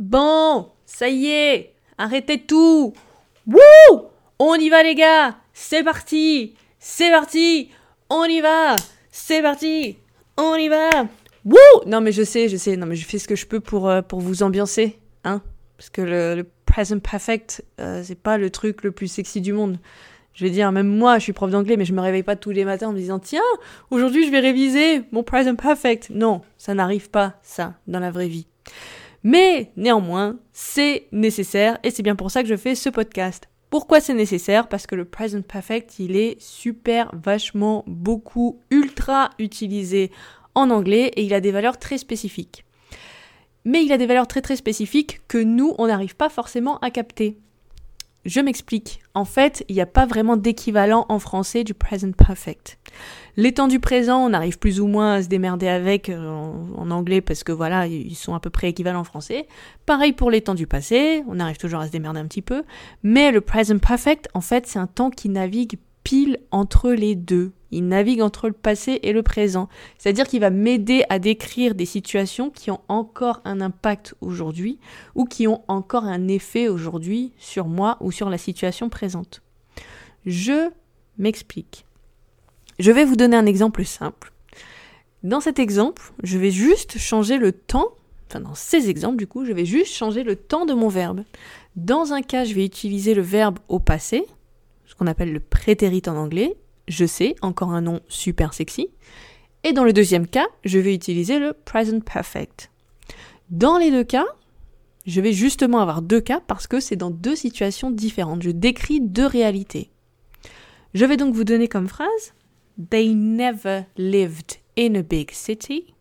Bon, ça y est, arrêtez tout. Wouh On y va les gars, c'est parti, c'est parti, on y va, c'est parti, on y va. Wouh Non mais je sais, je sais, non mais je fais ce que je peux pour, euh, pour vous ambiancer, hein Parce que le, present perfect, euh, c'est pas le truc le plus sexy du monde. Je vais dire, même moi, je suis prof d'anglais, mais je me réveille pas tous les matins en me disant, tiens, aujourd'hui je vais réviser mon present perfect. Non, ça n'arrive pas, ça, dans la vraie vie. Mais néanmoins, c'est nécessaire et c'est bien pour ça que je fais ce podcast. Pourquoi c'est nécessaire? Parce que le present perfect, il est super, vachement, beaucoup, ultra utilisé en anglais et il a des valeurs très spécifiques. Mais il a des valeurs très très spécifiques que nous, on n'arrive pas forcément à capter. Je m'explique. En fait, il n'y a pas vraiment d'équivalent en français du present perfect. Les temps du présent, on arrive plus ou moins à se démerder avec euh, en, anglais parce que voilà, ils sont à peu près équivalents en français. Pareil pour les temps du passé, on arrive toujours à se démerder un petit peu. Mais le present perfect, en fait, c'est un temps qui navigue entre les deux. Il navigue entre le passé et le présent. C'est-à-dire qu'il va m'aider à décrire des situations qui ont encore un impact aujourd'hui ou qui ont encore un effet aujourd'hui sur moi ou sur la situation présente. Je m'explique. Je vais vous donner un exemple simple. Dans cet exemple, je vais juste changer le temps, enfin dans ces exemples du coup, je vais juste changer le temps de mon verbe. Dans un cas, je vais utiliser le verbe au passé, ce qu'on appelle le prétérit en anglais, je sais, encore un nom super sexy. Et dans le deuxième cas, je vais utiliser le present perfect. Dans les deux cas, je vais justement avoir deux cas parce que c'est dans deux situations différentes. Je décris deux réalités. Je vais donc vous donner comme phrase They never lived in a big city.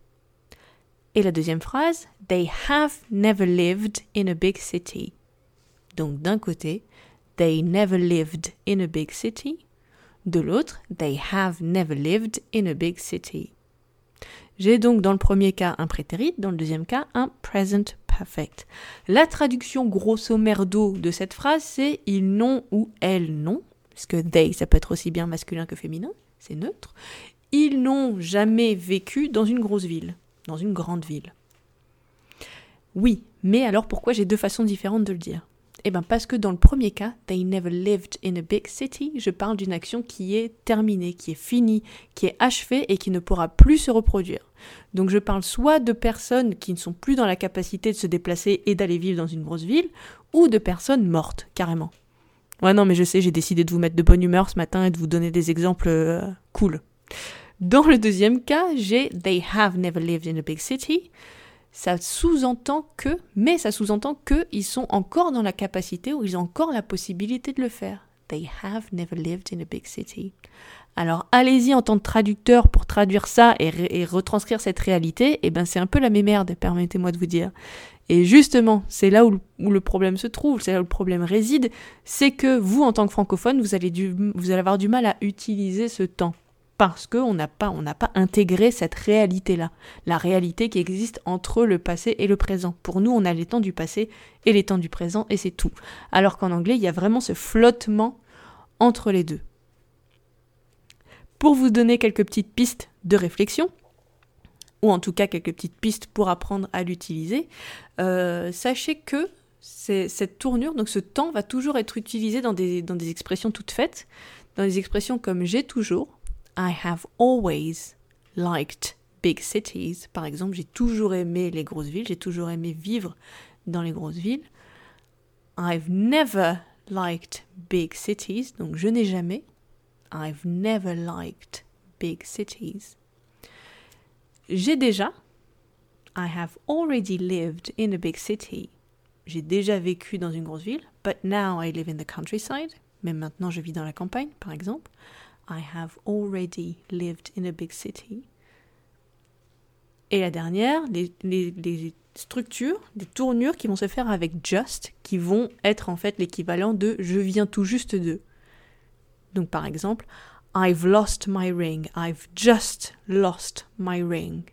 Et la deuxième phrase They have never lived in a big city. Donc d'un côté, They never lived in a big city. De l'autre, they have never lived in a big city. J'ai donc dans le premier cas un prétérit, dans le deuxième cas un present perfect. La traduction grosso merdo de cette phrase, c'est ils n'ont ou elles n'ont, puisque they, ça peut être aussi bien masculin que féminin, c'est neutre. Ils n'ont jamais vécu dans une grosse ville, dans une grande ville. Oui, mais alors pourquoi j'ai deux façons différentes de le dire? Eh bien parce que dans le premier cas, they never lived in a big city, je parle d'une action qui est terminée, qui est finie, qui est achevée et qui ne pourra plus se reproduire. Donc je parle soit de personnes qui ne sont plus dans la capacité de se déplacer et d'aller vivre dans une grosse ville, ou de personnes mortes, carrément. Ouais non mais je sais, j'ai décidé de vous mettre de bonne humeur ce matin et de vous donner des exemples euh, cool. Dans le deuxième cas, j'ai they have never lived in a big city ça sous-entend que, mais ça sous-entend qu'ils sont encore dans la capacité ou ils ont encore la possibilité de le faire. They have never lived in a big city. Alors allez-y en tant que traducteur pour traduire ça et, retranscrire cette réalité, et eh ben c'est un peu la même merde, permettez-moi de vous dire. Et justement, c'est là où, le problème se trouve, c'est là où le problème réside, c'est que vous, en tant que francophone, vous allez, vous allez avoir du mal à utiliser ce temps parce qu'on n'a pas, intégré cette réalité-là, la réalité qui existe entre le passé et le présent. Pour nous, on a les temps du passé et les temps du présent et c'est tout. Alors qu'en anglais, il y a vraiment ce flottement entre les deux. Pour vous donner quelques petites pistes de réflexion, ou en tout cas quelques petites pistes pour apprendre à l'utiliser, euh, sachez que cette tournure, donc ce temps, va toujours être utilisé dans des expressions toutes faites, dans des expressions comme j'ai toujours, I have always liked big cities. Par exemple, j'ai toujours aimé les grosses villes, j'ai toujours aimé vivre dans les grosses villes. I've never liked big cities, donc je n'ai jamais. I've never liked big cities. J'ai déjà. I have already lived in a big city. J'ai déjà vécu dans une grosse ville, but now I live in the countryside. Mais maintenant je vis dans la campagne, par exemple. I have already lived in a big city. Et la dernière, les, structures, des tournures qui vont se faire avec just, qui vont être en fait l'équivalent de je viens tout juste de. Donc par exemple, I've lost my ring, I've just lost my ring.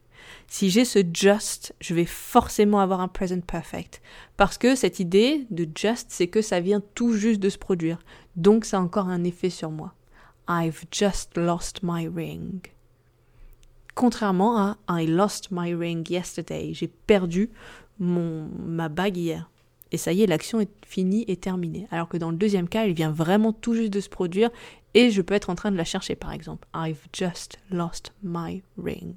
Si j'ai ce just, je vais forcément avoir un present perfect. Parce que cette idée de just, c'est que ça vient tout juste de se produire. Donc ça a encore un effet sur moi. I've just lost my ring. Contrairement à I lost my ring yesterday, j'ai perdu mon, ma bague hier. Et ça y est, l'action est finie et terminée. Alors que dans le deuxième cas, elle vient vraiment tout juste de se produire et je peux être en train de la chercher, par exemple. I've just lost my ring.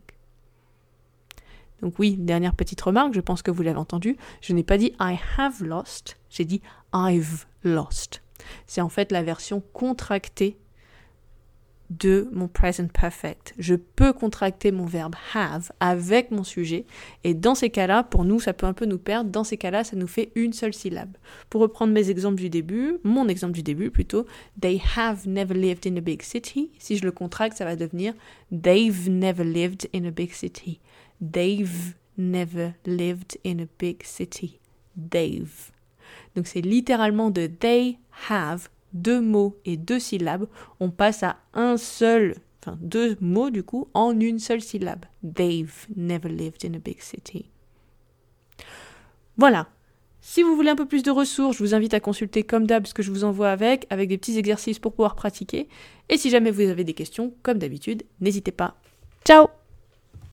Donc oui, dernière petite remarque, je pense que vous l'avez entendu, je n'ai pas dit I have lost, j'ai dit I've lost. C'est en fait la version contractée de mon present perfect. Je peux contracter mon verbe have avec mon sujet et dans ces cas-là, pour nous, ça peut un peu nous perdre. Dans ces cas-là, ça nous fait une seule syllabe. Pour reprendre mes exemples du début, mon exemple du début plutôt, they have never lived in a big city. Si je le contracte, ça va devenir they've never lived in a big city. They've never lived in a big city. They've. Donc c'est littéralement de they have deux mots et deux syllabes, on passe à un seul, enfin deux mots du coup, en une seule syllabe. They've never lived in a big city. Voilà. Si vous voulez un peu plus de ressources, je vous invite à consulter comme d'hab ce que je vous envoie avec, avec des petits exercices pour pouvoir pratiquer. Et si jamais vous avez des questions, comme d'habitude, n'hésitez pas. Ciao